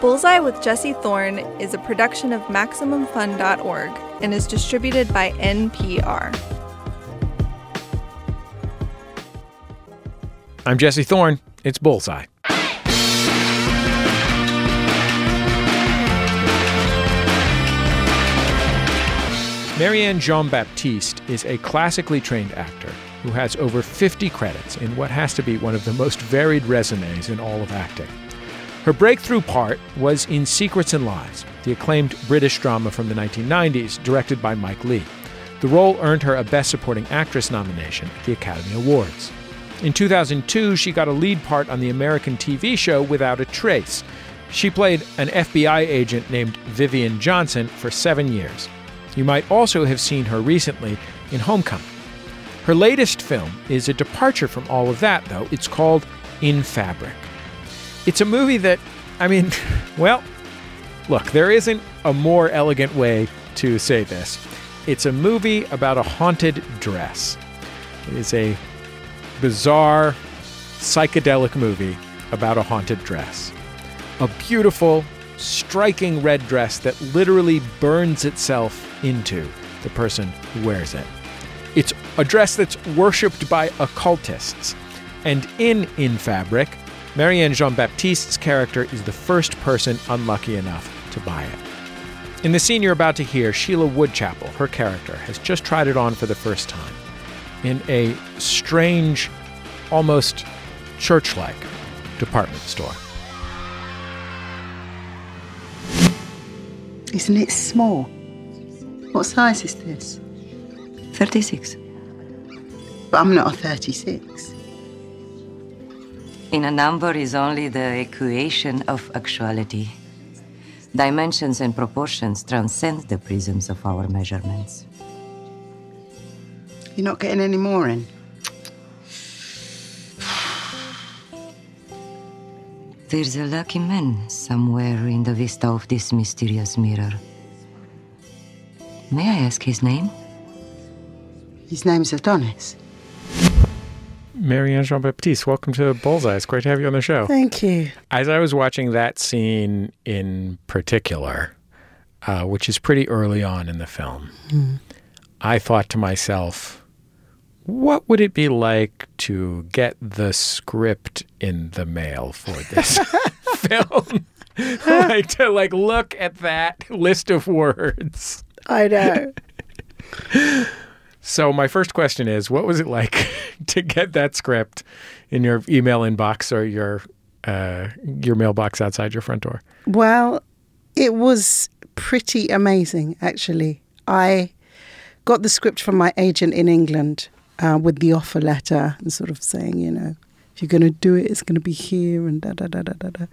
Bullseye with Jesse Thorne is a production of MaximumFun.org and is distributed by NPR. I'm Jesse Thorne. It's Bullseye. Marianne Jean Baptiste is a classically trained actor who has over 50 credits in what has to be one of the most varied resumes in all of acting. Her breakthrough part was in Secrets and Lies, the acclaimed British drama from the 1990s, directed by Mike Leigh. The role earned her a Best Supporting Actress nomination at the Academy Awards. In 2002, she got a lead part on the American TV show Without a Trace. She played an FBI agent named Vivian Johnson for seven years. You might also have seen her recently in Homecoming. Her latest film is a departure from all of that, though. It's called In Fabric. It's a movie that, I mean, well, look, there isn't a more elegant way to say this. It's a movie about a haunted dress. It is a bizarre, psychedelic movie about a haunted dress. A beautiful, striking red dress that literally burns itself into the person who wears it. It's a dress that's worshipped by occultists. And in In Fabric, Marianne Jean Baptiste's character is the first person unlucky enough to buy it. In the scene you're about to hear, Sheila Woodchapel, her character, has just tried it on for the first time in a strange, almost church like department store. Isn't it small? What size is this? 36. But I'm not a 36. In a number is only the equation of actuality. Dimensions and proportions transcend the prisms of our measurements. You're not getting any more in? There's a lucky man somewhere in the vista of this mysterious mirror. May I ask his name? His name's Adonis. Marianne Jean Baptiste, welcome to Bullseye. It's great to have you on the show. Thank you. As I was watching that scene in particular, uh, which is pretty early on in the film, Mm. I thought to myself, what would it be like to get the script in the mail for this film? like to like look at that list of words. I know. So my first question is, what was it like to get that script in your email inbox or your uh, your mailbox outside your front door? Well, it was pretty amazing, actually. I got the script from my agent in England uh, with the offer letter and sort of saying, you know, if you're going to do it, it's going to be here and da da da da da da.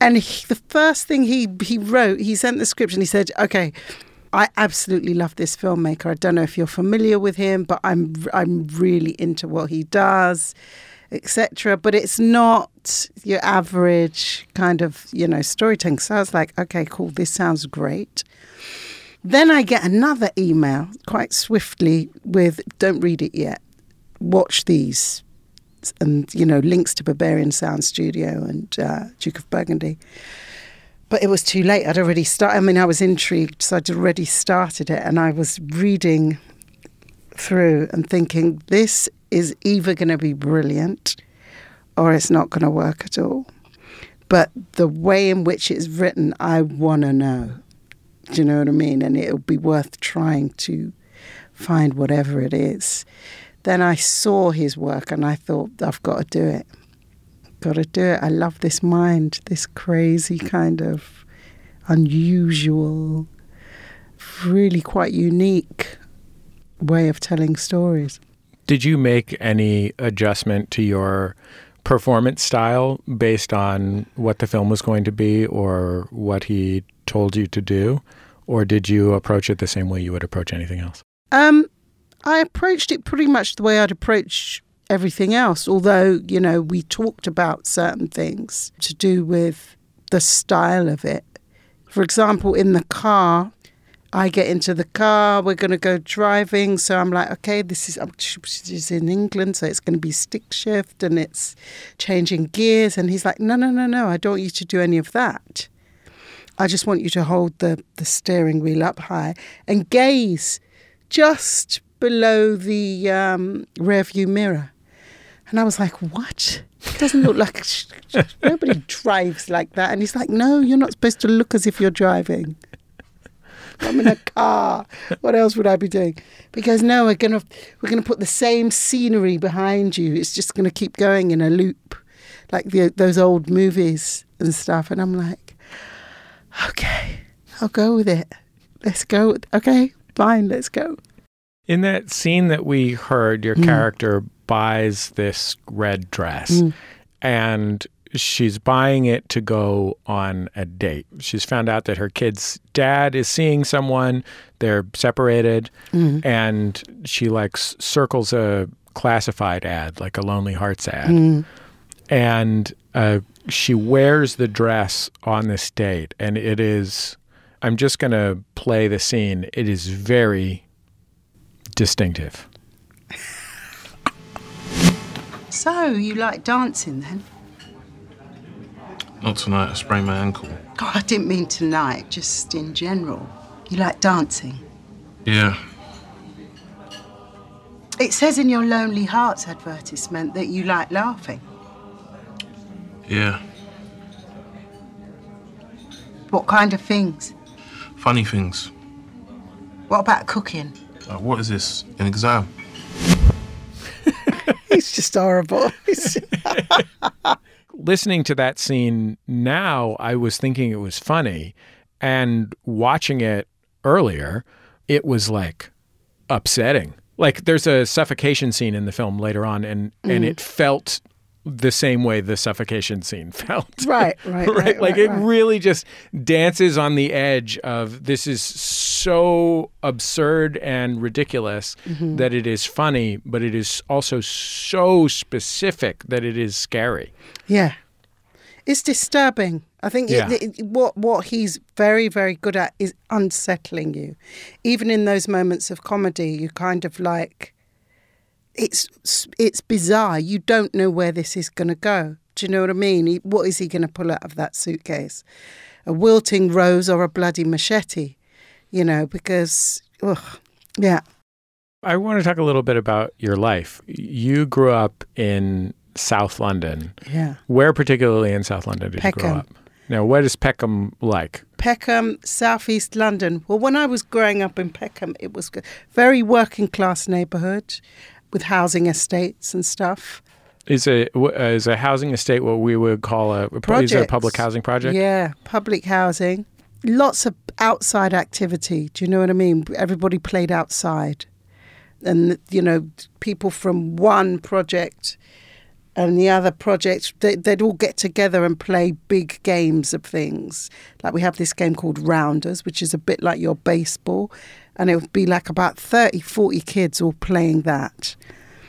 And he, the first thing he he wrote, he sent the script and he said, okay. I absolutely love this filmmaker. I don't know if you're familiar with him, but I'm I'm really into what he does, etc. But it's not your average kind of you know storytelling. So I was like, okay, cool, this sounds great. Then I get another email quite swiftly with, don't read it yet. Watch these, and you know links to Berberian Sound Studio and uh, Duke of Burgundy but it was too late. I'd already started. I mean, I was intrigued, so I'd already started it, and I was reading through and thinking, this is either going to be brilliant or it's not going to work at all. But the way in which it's written, I want to know. Do you know what I mean? And it'll be worth trying to find whatever it is. Then I saw his work and I thought, I've got to do it got to do it. I love this mind, this crazy kind of unusual, really quite unique way of telling stories. Did you make any adjustment to your performance style based on what the film was going to be or what he told you to do? Or did you approach it the same way you would approach anything else? Um, I approached it pretty much the way I'd approach everything else. Although, you know, we talked about certain things to do with the style of it. For example, in the car, I get into the car, we're going to go driving. So I'm like, okay, this is, in England, so it's going to be stick shift and it's changing gears. And he's like, no, no, no, no, I don't want you to do any of that. I just want you to hold the, the steering wheel up high and gaze just below the um, rear view mirror. And I was like, what? It doesn't look like nobody drives like that. And he's like, no, you're not supposed to look as if you're driving. I'm in a car. What else would I be doing? Because no, we're gonna we're gonna put the same scenery behind you. It's just gonna keep going in a loop, like the, those old movies and stuff. And I'm like, okay, I'll go with it. Let's go. Okay, fine, let's go. In that scene that we heard, your Mm. character buys this red dress mm. and she's buying it to go on a date. She's found out that her kid's dad is seeing someone, they're separated, mm-hmm. and she like circles a classified ad, like a Lonely Hearts ad. Mm. And uh, she wears the dress on this date, and it is. I'm just going to play the scene. It is very distinctive. So you like dancing then? Not tonight, I sprained my ankle. God, I didn't mean tonight. Just in general. You like dancing. Yeah, It says in your Lonely Hearts advertisement that you like laughing. yeah. What kind of things? Funny things. What about cooking? Like, what is this? An exam? It's just horrible. listening to that scene now, I was thinking it was funny. And watching it earlier, it was like upsetting. Like there's a suffocation scene in the film later on, and, and mm-hmm. it felt the same way the suffocation scene felt. Right, right, right, Like right, it right. really just dances on the edge of this is so absurd and ridiculous Mm-hmm. that it is funny, but it is also so specific that it is scary. yeah. It's disturbing. I think it- it- what what he's very very good at is unsettling you. Even in those moments of comedy, you kind of like it's it's bizarre. You don't know where this is going to go. Do you know what I mean? He, what is he going to pull out of that suitcase? A wilting rose or a bloody machete? You know, because ugh, yeah, I want to talk a little bit about your life. You grew up in South London. yeah. Where particularly in South London did you grow up? Now, what is Peckham like? Peckham, southeast London. Well, when I was growing up in Peckham, it was a very working class neighbourhood with housing estates and stuff. Is a uh, is a housing estate what we would call a is it a public housing project? Yeah, public housing. Lots of outside activity. Do you know what I mean? Everybody played outside. And, you know, people from one project and the other project, they, they'd all get together and play big games of things. Like we have this game called Rounders, which is a bit like your baseball. And it would be like about 30, 40 kids all playing that.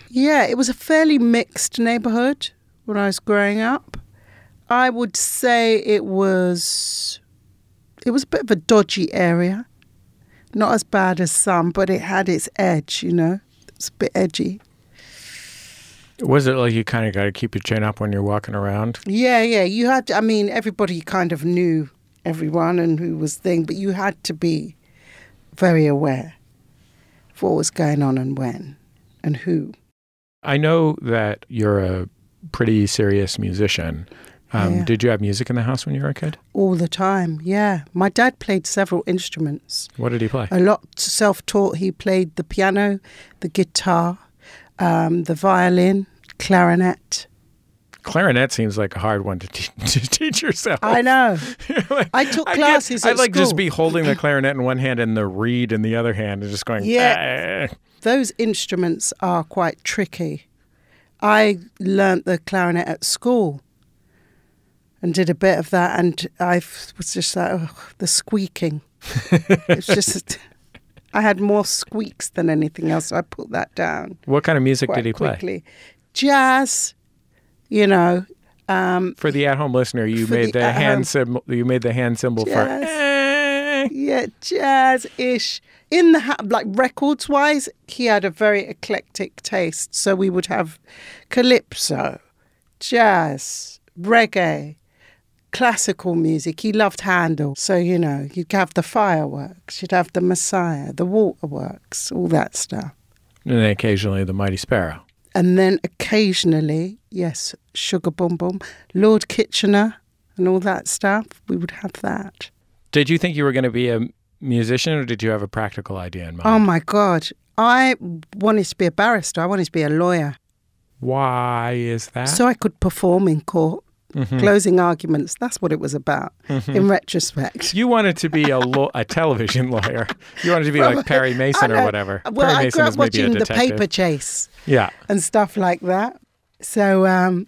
Yeah, it was a fairly mixed neighbourhood when I was growing up. I would say it was it was a bit of a dodgy area. Not as bad as some, but it had its edge, you know. It was a bit edgy. Was it like you kind of got to keep your chin up when you're walking around? Yeah, yeah. You had to, I mean, everybody kind of knew everyone and who was thing, but you had to be very aware of what was going on and when and who. I know that you're a pretty serious musician. Um, Yeah. Did you have music in the house when you were a kid? All the time, yeah. My dad played several instruments. What did he play? a lot self-taught. He played the piano, the guitar, um, the violin, clarinet. Clarinet seems like a hard one to, te- to teach yourself. I know. Like, I took classes I'd at like just be holding the clarinet in one hand and the reed in the other hand and just going. Yeah. "Ah." Those instruments are quite tricky. I learnt the clarinet at school and did a bit of that, and I was just like, oh, the squeaking. it's just, I had more squeaks than anything else. So I put that down. What kind of music did he play? Jazz, you know. Um, For the at-home listener, you made the the, hand symbol. You made the hand symbol for. Jazz. eh. yeah, jazz-ish. In the ha- like records-wise, he had a very eclectic taste. So we would have calypso, jazz, reggae, classical music. He loved Handel. So, you know, you'd have the fireworks, you'd have the Messiah, the waterworks, all that stuff. And then occasionally the Mighty Sparrow. And then occasionally, yes, Sugar Boom Boom, Lord Kitchener, and all that stuff. We would have that. Did you think you were going to be a musician or did you have a practical idea in mind? Oh my God. I wanted to be a barrister, I wanted to be a lawyer. Why is that? So I could perform in court, Mhm. closing arguments. That's what it was about Mhm. in retrospect. You wanted to be a a television lawyer. You wanted to be like Perry Mason or whatever. Well, Perry I Mason grew up is maybe a watching the paper chase Yeah. and stuff like that. So, um,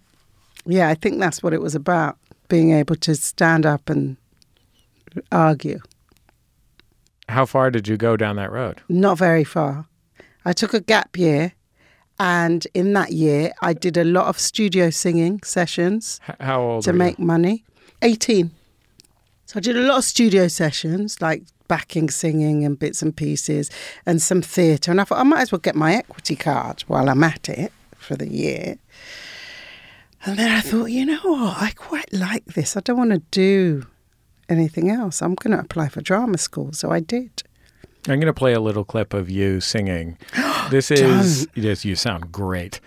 yeah, I think that's what it was about being able to stand up and argue. How far did you go down that road? Not very far. I took a gap year, and in that year, I did a lot of studio singing sessions H- how old to make you? money. 18. So I did a lot of studio sessions, like backing singing and bits and pieces, and some theatre. And I thought I might as well get my equity card while I'm at it for the year. And then I thought, you know what? I quite like this. I don't want to do anything else. I'm going to apply for drama school. So I did. I'm going to play a little clip of you singing. This is yes, you sound great.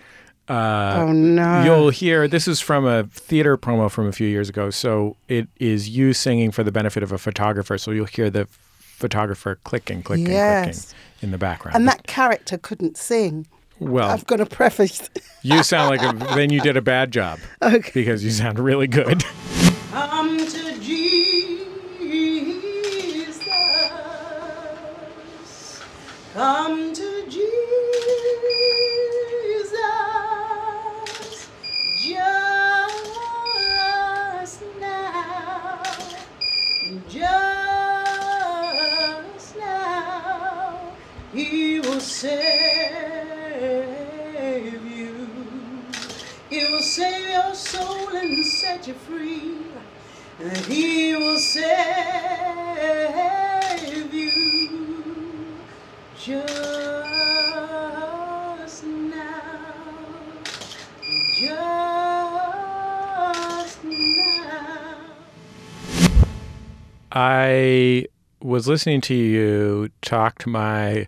Uh, oh, no. You'll hear this is from a theater promo from a few years ago. So it is you singing for the benefit of a photographer. So you'll hear the photographer clicking, clicking, Yes. clicking in the background. and that character couldn't sing. Well, I've got a preface. you sound like a, then you did a bad job okay. because you sound really good. Come to Jesus. Come to Jesus. Just now. Just now. He will save set you free. And he will save you just now. Just now. I was listening to you talk to my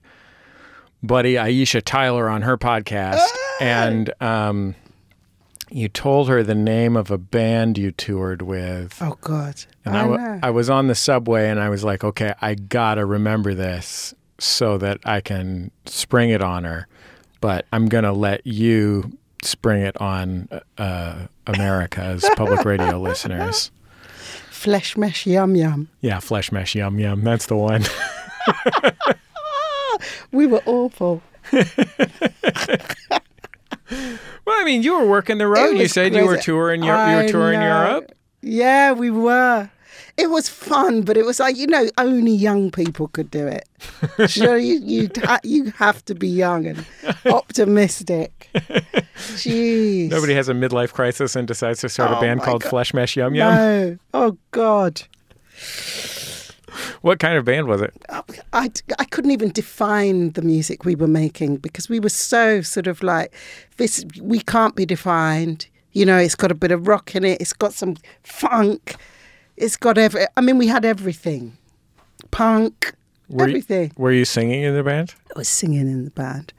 buddy Aisha Tyler on her podcast, and um, you told her the name of a band you toured with. Oh God. And I, I, know. I was on the subway and I was like, okay, I gotta remember this so that I can spring it on her. But I'm gonna let you spring it on uh, America's public radio listeners. Flesh mesh yum yum. Yeah, flesh mesh yum yum. That's the one. We were awful. Well, I mean, you were working the road. You said you were touring. You were touring. Europe. Yeah, we were. It was fun, but it was like you know, only young people could do it. you you ha- you have to be young and optimistic. Jeez. Nobody has a midlife crisis and decides to start a Oh band called God. Flesh Mesh Yum Yum. No. Oh God. What kind of band was it? Oh, I, I couldn't even define the music we were making because we were so sort of like this we can't be defined. You know it's got a bit of rock in it. It's got some funk. It's got every i mean we had everything. Punk Were you- everything. Were you singing in the band? i was singing in the band.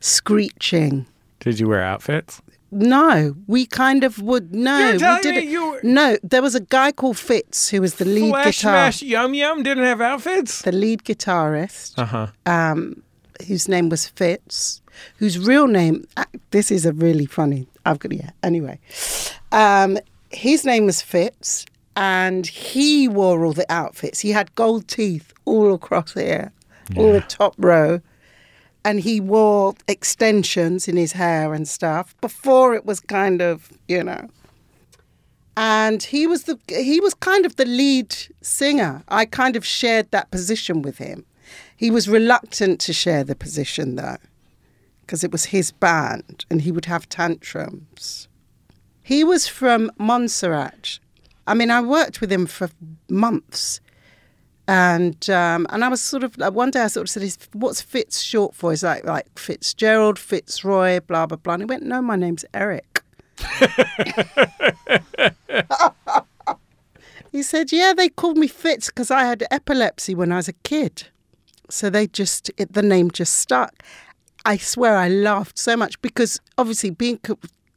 Screeching. Did you wear outfits? No we kind of would no You're we telling did me you were- no there was a guy called fitz who was the lead Flesh guitar Yum Yum didn't have outfits. the lead guitarist Uh huh. um, whose name was Fitz, whose real name, uh, this is a really funny, I've got, yeah, anyway. Um, his name was Fitz, and he wore all the outfits. He had gold teeth all across here, all the top row. And he wore extensions in his hair and stuff before it was kind of, you know. And he was the he was kind of the lead singer. I kind of shared that position with him. He was reluctant to share the position though, because it was his band and he would have tantrums. He was from Montserrat. I mean, I worked with him for months. And um, and I was sort of one day I sort of said, what's Fitz short for?" He's like like Fitzgerald, Fitzroy, blah blah blah. And he went, "No, my name's Eric." He said, Yeah, they called me Fitz because I had epilepsy when I was a kid. So they just, it, the name just stuck. I swear I laughed so much because obviously being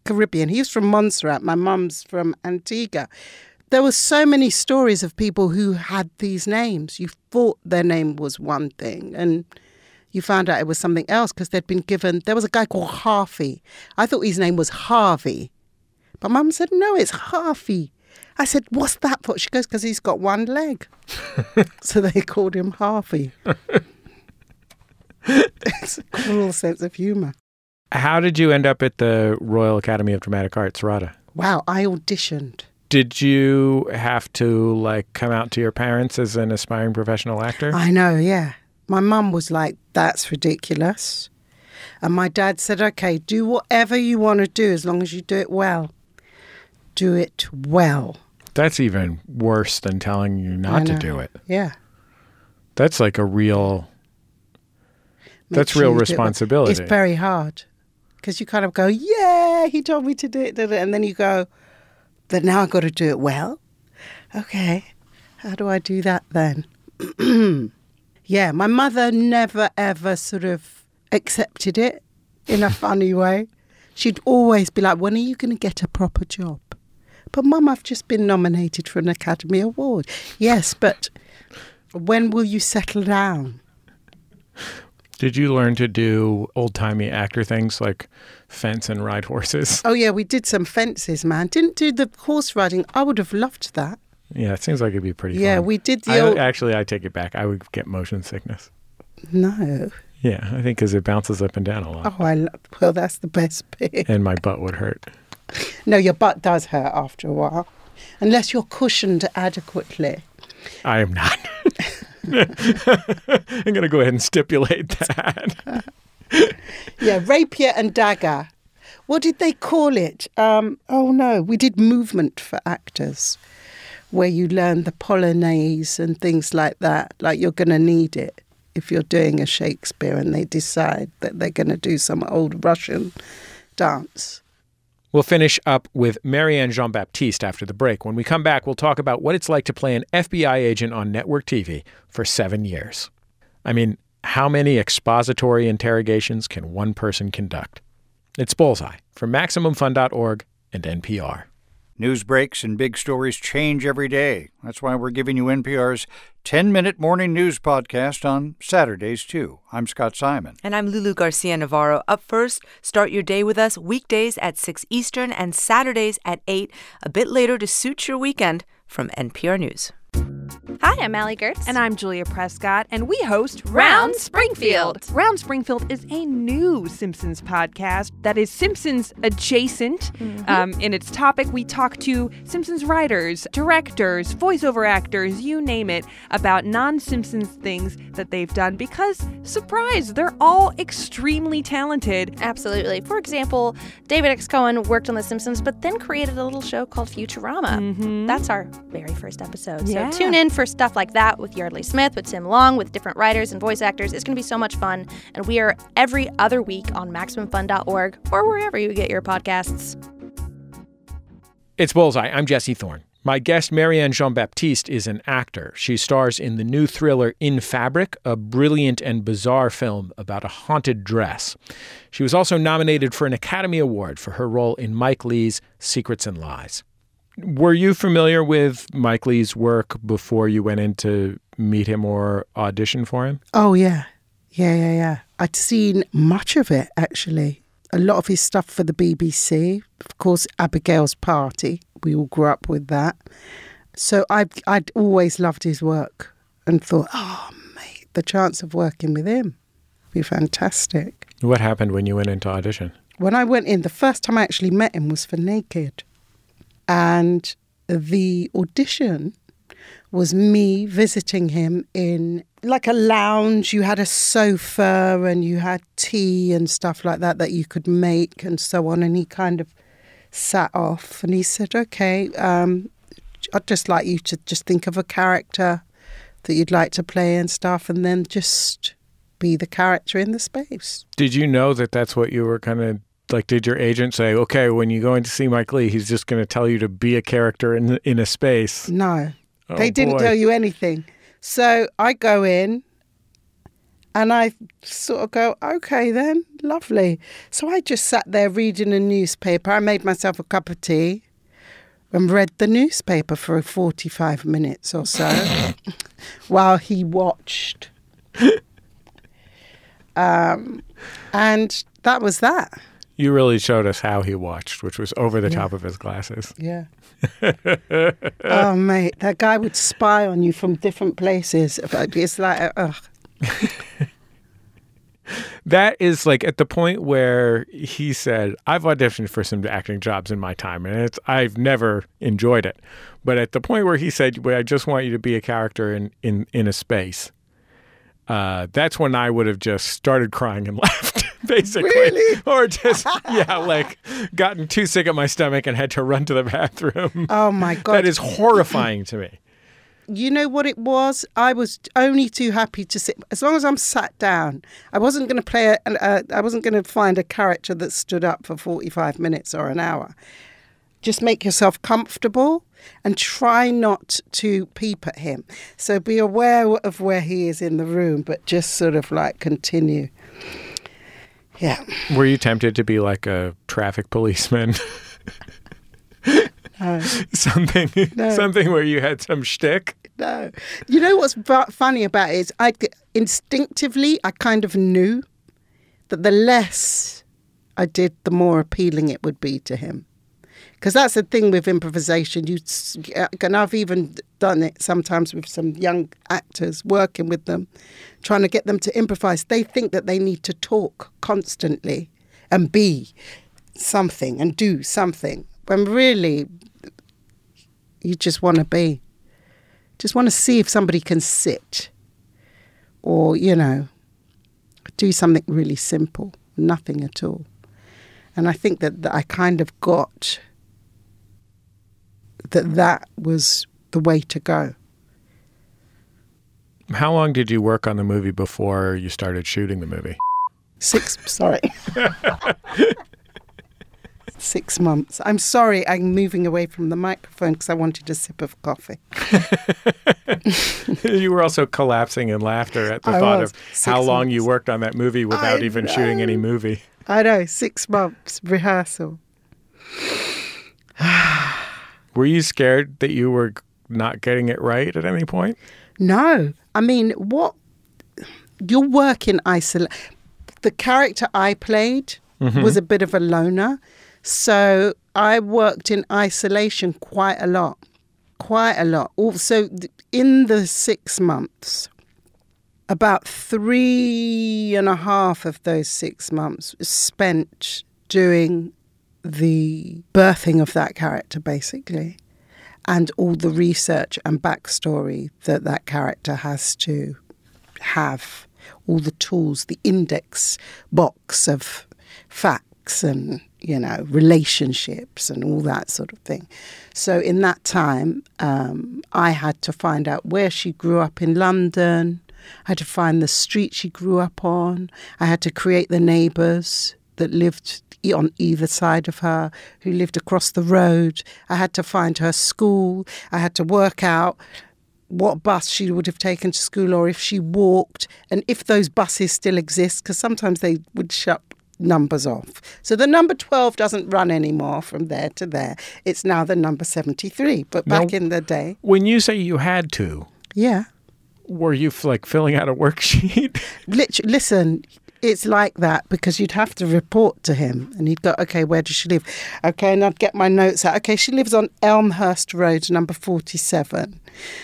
Caribbean, he was from Montserrat, my mum's from Antigua. There were so many stories of people who had these names. You thought their name was one thing and you found out it was something else because they'd been given, there was a guy called Harvey. I thought his name was Harvey. But mum said, no, it's Harvey. I said, what's that for? She goes, because he's got one leg. so they called him Harvey. it's a cruel sense of humour. How did you end up at the Royal Academy of Dramatic Arts, RADA? Wow, I auditioned. Did you have to like come out to your parents as an aspiring professional actor? I know, yeah. My mum was like, that's ridiculous. And my dad said, okay, do whatever you want to do as long as you do it well. Do it well. That's even worse than telling you not to do it. Yeah. That's like a real Make That's sure real you it well. responsibility. It's very hard because you kind of go, yeah, he told me to do it, did it. and then you go, but now I've got to do it well. Okay, how do I do that then? yeah, my mother never ever sort of accepted it in a funny way. She'd always be like, when are you going to get a proper job? But mum, I've just been nominated for an Academy Award. Yes, but when will you settle down? Did you learn to do old timey actor things like fence and ride horses? Oh yeah, we did some fences, man. Didn't do the horse riding. I would have loved that. Yeah, it seems like it'd be pretty Yeah, fun. we did the I, old. Actually, I take it back. I would get motion sickness. No. Yeah, I think because it bounces up and down a lot. Oh, I lo- well, that's the best bit. And my butt would hurt. No, your butt does hurt after a while, unless you're cushioned adequately. I am not. I'm going to go ahead and stipulate that. Yeah, rapier and dagger. What did they call it? Um, oh no, we did movement for actors, where you learn the polonaise and things like that. Like you're going to need it if you're doing a Shakespeare, and they decide that they're going to do some old Russian dance. We'll finish up with Marianne Jean Baptiste after the break. When we come back, we'll talk about what it's like to play an FBI agent on network TV for seven years. I mean, how many expository interrogations can one person conduct? It's Bullseye from MaximumFun.org and NPR. News breaks and big stories change every day. That's why we're giving you NPR's 10 minute morning news podcast on Saturdays, too. I'm Scott Simon. And I'm Lulu Garcia Navarro. Up first, start your day with us weekdays at 6 Eastern and Saturdays at 8, a bit later to suit your weekend from NPR News. Hi, I'm Allie Goertz. And I'm Julia Prescott, and we host Round Springfield. Round Springfield is a new Simpsons podcast that is Simpsons adjacent. Um, in its topic, we talk to Simpsons writers, directors, voiceover actors, you name it, about non Simpsons things that they've done because, surprise, they're all extremely talented. Absolutely. For example, David X. Cohen worked on The Simpsons, but then created a little show called Futurama. That's our very first episode. Yeah. So tune in for stuff like that with Yeardley Smith, with Tim Long, with different writers and voice actors. It's going to be so much fun. And we are every other week on MaximumFun.org or wherever you get your podcasts. It's Bullseye. I'm Jesse Thorne. My guest, Marianne Jean Baptiste, is an actor. She stars in the new thriller In Fabric, a brilliant and bizarre film about a haunted dress. She was also nominated for an Academy Award for her role in Mike Leigh's Secrets and Lies. Were you familiar with Mike Leigh's work before you went in to meet him or audition for him? Oh yeah, yeah, yeah, yeah. I'd seen much of it actually. A lot of his stuff for the BBC, of course, Abigail's Party. We all grew up with that. So I, I'd always loved his work and thought, oh mate, the chance of working with him would be fantastic. What happened when you went into audition? When I went in, the first time I actually met him was for Naked. And the audition was me visiting him in like a lounge. You had a sofa and you had tea and stuff like that that you could make and so on. And he kind of sat off and he said, Okay, um, I'd just like you to just think of a character that you'd like to play and stuff and then just be the character in the space. Did you know that that's what you were kind of like? Did your agent say, "Okay, when you go in to see Mike Leigh, he's just going to tell you to be a character in in a space"? No, they didn't boy. tell you anything. So I go in and I sort of go, okay, then, lovely. So I just sat there reading a newspaper. I made myself a cup of tea and read the newspaper for 45 minutes or so while he watched. Um, and that was that. You really showed us how he watched, which was over the top of his glasses. Yeah. oh, mate, that guy would spy on you from different places. It's like, ugh. That is like at the point where he said, "I've auditioned for some acting jobs in my time, and it's I've never enjoyed it." But at the point where he said, well, "I just want you to be a character in in in a space," uh, that's when I would have just started crying and laughed, basically, Really? or just yeah, like gotten too sick at my stomach and had to run to the bathroom. Oh, my God. that is horrifying to me. you know what it was? I was only too happy to sit. As long as I'm sat down, I wasn't going to play. A, a, I wasn't going to find a character that stood up for 45 minutes or an hour. Just make yourself comfortable and try not to peep at him. So be aware of where he is in the room, but just sort of like continue. Yeah. Were you tempted to be like a traffic policeman? No. something, No. something where you had some shtick. No. You know what's fu- funny about it is I instinctively I kind of knew that the less I did, the more appealing it would be to him. Because that's the thing with improvisation. You s- uh, and I've even done it sometimes with some young actors, working with them, trying to get them to improvise. They think that they need to talk constantly and be something and do something, when really you just want to be just want to see if somebody can sit or, you know, do something really simple, nothing at all. And I think that, that I kind of got that that was the way to go. How long did you work on the movie before you started shooting the movie? Six, sorry. Six months. I'm sorry, I'm moving away from the microphone because I wanted a sip of coffee. you were also collapsing in laughter at the I thought was. of how Six long you worked on that movie without I even shooting any movie. I know, six months rehearsal. Were you scared that you were not getting it right at any point? No, I mean, what your work in isolation. The character I played mm-hmm. was a bit of a loner, so I worked in isolation quite a lot, quite a lot. Also, in the six months, about three and a half of those six months was spent doing the birthing of that character, basically and all the research and backstory that that character has to have, all the tools, the index box of facts and you know relationships and all that sort of thing. So in that time, um, I had to find out where she grew up in London. I had to find the street she grew up on. I had to create the neighbours that lived on either side of her, who lived across the road. I had to find her school. I had to work out what bus she would have taken to school or if she walked, and if those buses still exist, because sometimes they would shut numbers off. So the number 12 doesn't run anymore from there to there. It's now the number 73. But Now- back in the day, When you say you had to, yeah. were you like filling out a worksheet? Lit- listen, it's like that because you'd have to report to him and he'd go, okay, where does she live? Okay, and I'd get my notes out. Okay, she lives on Elmhurst Road, number 47.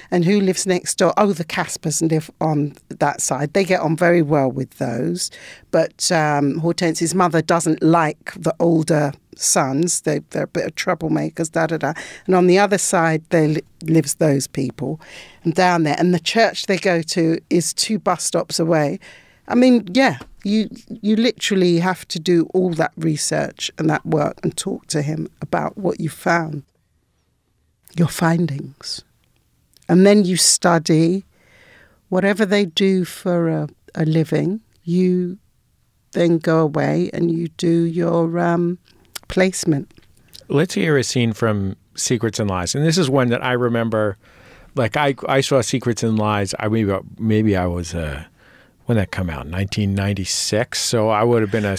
And who lives next door? Oh, the Caspers live on that side. They get on very well with those. But um, Hortense's mother doesn't like the older sons. They, they're a bit of troublemakers, da da da. And on the other side, there li- lives those people. And down there, and the church they go to is two bus stops away. I mean, yeah, you you literally have to do all that research and that work and talk to him about what you found, your findings, and then you study whatever they do for a, a living. You then go away and you do your um, placement. Let's hear a scene from Secrets and Lies. And this is one that I remember like I I saw Secrets and Lies. I maybe maybe I was uh, when that come out 1996. So I would have been a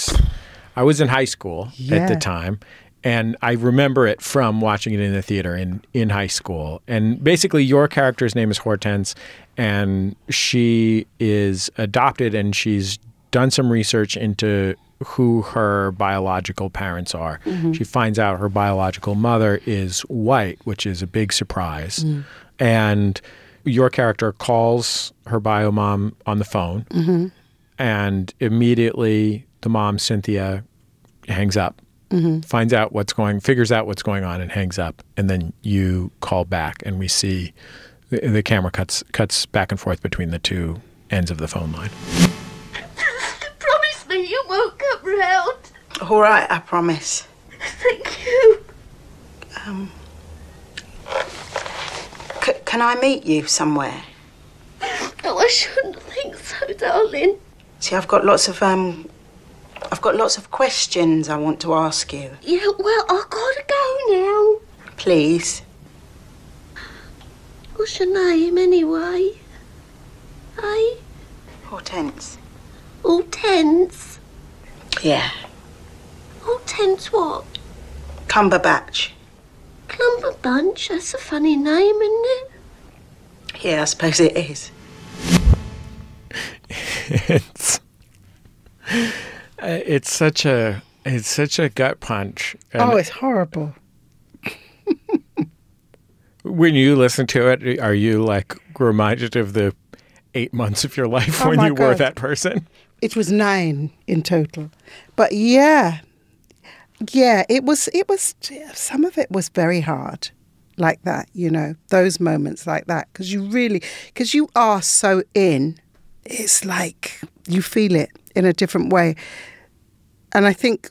i was in high school at the time. And I remember it from watching it in the theater in, in high school. And basically, your character's name is Hortense, and she is adopted, and she's done some research into who her biological parents are. Mm-hmm. She finds out her biological mother is white, which is a big surprise. Mm. And your character calls her bio mom on the phone, and immediately the mom, Cynthia, hangs up finds out what's going, figures out what's going on, and hangs up. And then you call back, and we see the, the camera cuts cuts back and forth between the two ends of the phone line. Promise me you won't come round. All right, I promise. Thank you. Um, c- can I meet you somewhere? Oh, I shouldn't think so, darling. See, I've got lots of um, I've got lots of questions I want to ask you. Yeah, well, I've gotta go now. Please. What's your name, anyway? Hey? Hortense. All tense? Yeah. All tense what? Cumberbatch. Clumberbunch? That's a funny name, isn't it? Yeah, I suppose it is. it's uh, it's such a it's such a gut punch. And oh, it's horrible. when you listen to it, are you like reminded of the eight months of your life Oh when my you were that person? It was nine in total, but yeah, yeah, it was. It was. Some of it was very hard, like that. You know, those moments like that, because you really, because you are so in. It's like you feel it in a different way, and I think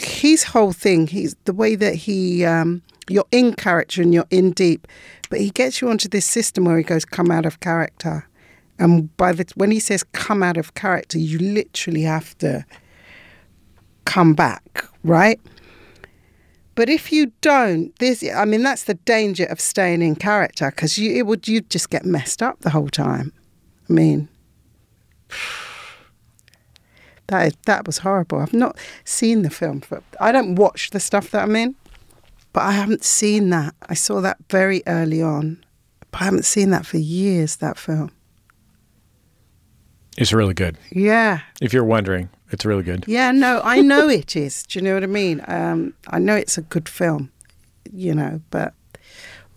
his whole thing, he's the way that he, um, you're in character and you're in deep, but he gets you onto this system where he goes, come out of character. And by the when he says come out of character, you literally have to come back, right? But if you don't, this I mean that's the danger of staying in character because you it would you just get messed up the whole time. I mean, that is, that was horrible. I've not seen the film, for, I don't watch the stuff that I'm in, but I haven't seen that. I saw that very early on, but I haven't seen that for years. That film. It's really good. Yeah. If you're wondering, it's really good. Yeah, no, I know it is. Do you know what I mean? Um, I know it's a good film, you know, but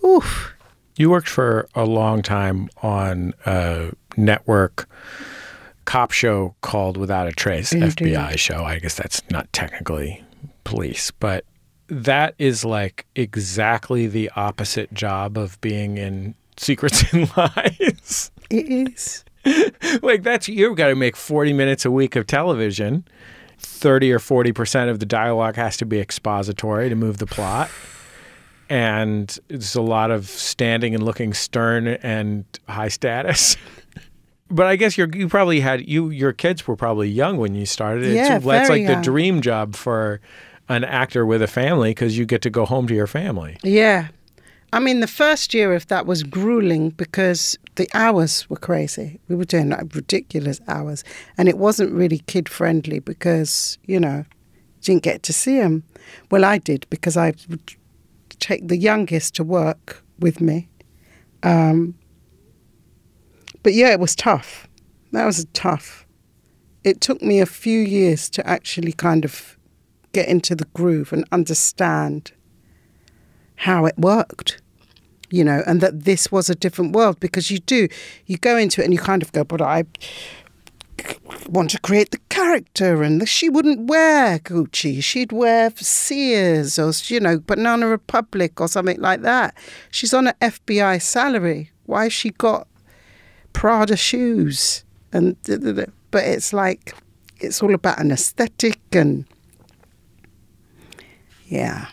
oof. You worked for a long time on a network cop show called Without a Trace. FBI show. I guess that's not technically police, but that is like exactly the opposite job of being in Secrets and Lies. It is. like that's you've got to make 40 minutes a week of television. 30 or 40% of the dialogue has to be expository to move the plot. And it's a lot of standing and looking stern and high status. But i guess you're, you probably had you your kids were probably young when you started. It's, Yeah, that's very like the dream job for an actor with a family because you get to go home to your family. Yeah. I mean, the first year of that was grueling because the hours were crazy. We were doing like ridiculous hours, and it wasn't really kid friendly because you know, didn't get to see them. Well, I did because I would take the youngest to work with me. Um, but yeah, it was tough. That was tough. It took me a few years to actually kind of get into the groove and understand how it worked you know and that this was a different world because you do you go into it and you kind of go but i want to create the character and the, she wouldn't wear gucci. She'd wear sears or you know banana republic or something like that. She's on an fbi salary. Why has she got prada shoes? And but it's like it's all about an aesthetic and yeah.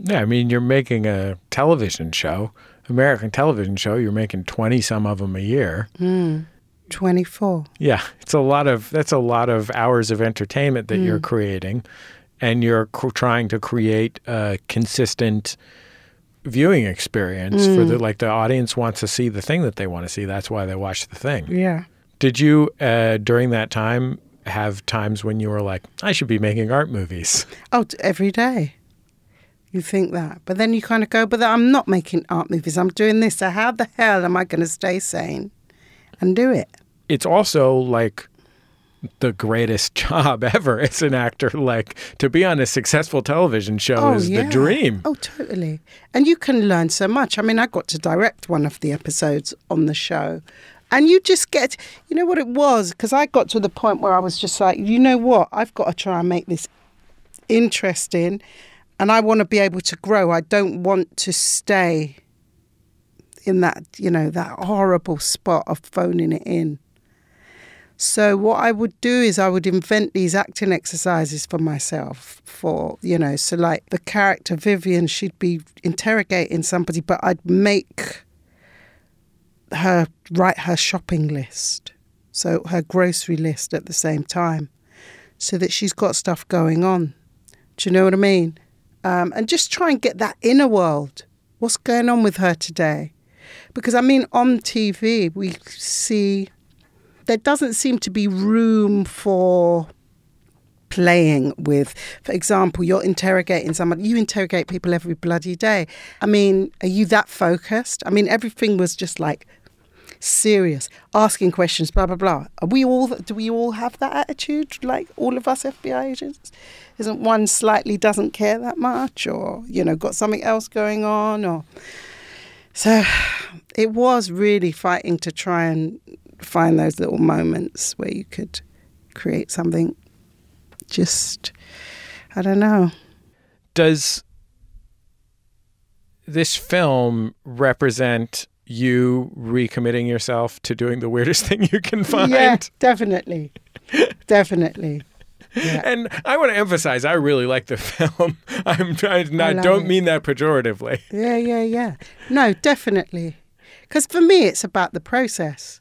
Yeah, I mean, you're making a television show, American television show. You're making twenty some of them a year. mm. 24 Yeah, it's a lot of that's a lot of hours of entertainment that you're Mm. creating, and you're cr- trying to create a consistent viewing experience for Mm. the like the audience wants to see the thing that they want to see. That's why they watch the thing. Yeah. Did you uh, during that time have times when you were like, I should be making art movies? Oh, every day. You think that. But then you kind of go, but I'm not making art movies. I'm doing this. So how the hell am I going to stay sane and do it? It's also like the greatest job ever as an actor. Like to be on a successful television show oh, is the dream. Oh, totally. And you can learn so much. I mean, I got to direct one of the episodes on the show. And you just get, you know what it was? Because I got to the point where I was just like, you know what? I've got to try and make this interesting. And I want to be able to grow. I don't want to stay in that, you know, that horrible spot of phoning it in. So what I would do is I would invent these acting exercises for myself for, you know, so like the character Vivian, she'd be interrogating somebody, but I'd make her write her shopping list. So her grocery list at the same time. So that she's got stuff going on. Do you know what I mean? Um, and just try and get that inner world. What's going on with her today? Because I mean, on TV, we see there doesn't seem to be room for playing with. For example, you're interrogating someone, you interrogate people every bloody day. I mean, are you that focused? I mean, everything was just like serious, asking questions, blah, blah, blah. Are we all, do we all have that attitude? Like all of us FBI agents? Isn't one slightly doesn't care that much or, you know, got something else going on or. So it was really fighting to try and find those little moments where you could create something just, I don't know. Does this film represent you recommitting yourself to doing the weirdest thing you can find? Yeah, definitely. definitely. Yeah. And I want to emphasize, I really like the film. I'm trying. I love don't it. mean that pejoratively. Yeah, yeah, yeah. No, definitely. Because for me, it's about the process,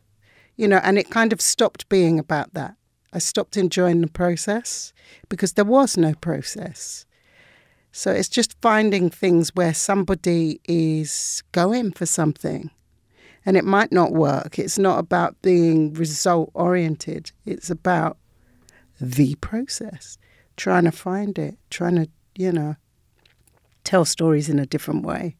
you know, and it kind of stopped being about that. I stopped enjoying the process because there was no process. So it's just finding things where somebody is going for something and it might not work. It's not about being result oriented, it's about the process, trying to find it, trying to, you know, tell stories in a different way.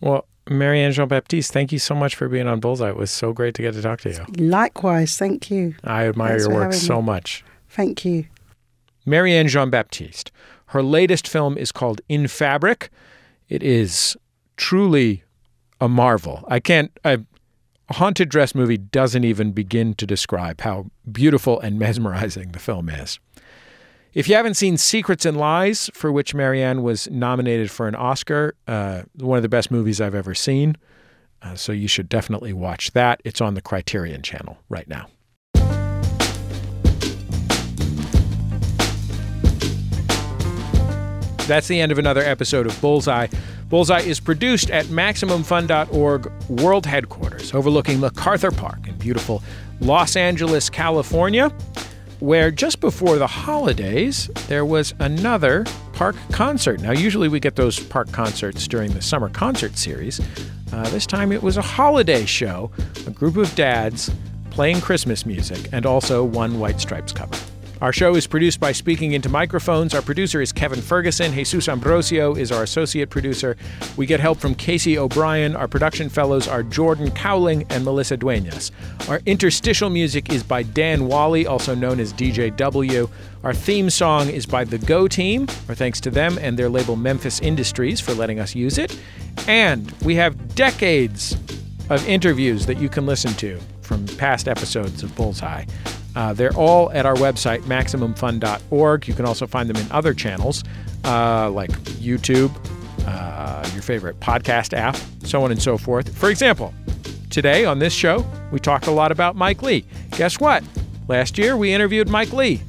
Well, Marianne Jean Baptiste, thank you so much for being on Bullseye. It was so great to get to talk to you. Likewise, thank you. I admire Thanks your work so me. much. Thank you. Marianne Jean Baptiste. Her latest film is called In Fabric. It is truly a marvel. I can't. I, a haunted dress movie doesn't even begin to describe how beautiful and mesmerizing the film is. If you haven't seen Secrets and Lies, for which Marianne was nominated for an Oscar, uh, one of the best movies I've ever seen. Uh, so you should definitely watch that. It's on the Criterion channel right now. That's the end of another episode of Bullseye. Bullseye is produced at MaximumFun.org World Headquarters, overlooking MacArthur Park in beautiful Los Angeles, California, where just before the holidays, there was another park concert. Now, usually we get those park concerts during the summer concert series. Uh, this time it was a holiday show, a group of dads playing Christmas music, and also one White Stripes cover. Our show is produced by Speaking Into Microphones. Our producer is Kevin Ferguson. Jesus Ambrosio is our associate producer. We get help from Casey O'Brien. Our production fellows are Jordan Cowling and Melissa Duenas. Our interstitial music is by Dan Wally, also known as DJW. Our theme song is by the Go Team. Our thanks to them and their label Memphis Industries for letting us use it. And we have decades of interviews that you can listen to from past episodes of Bullseye. Uh, they're all at our website, MaximumFun.org. You can also find them in other channels uh, like YouTube, uh, your favorite podcast app, so on and so forth. For example, today on this show, we talked a lot about Mike Leigh. Guess what? Last year, we interviewed Mike Leigh.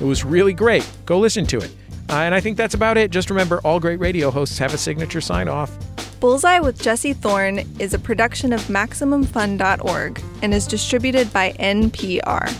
It was really great. Go listen to it. Uh, and I think that's about it. Just remember, all great radio hosts have a signature sign off. Bullseye with Jesse Thorn is a production of MaximumFun.org and is distributed by NPR.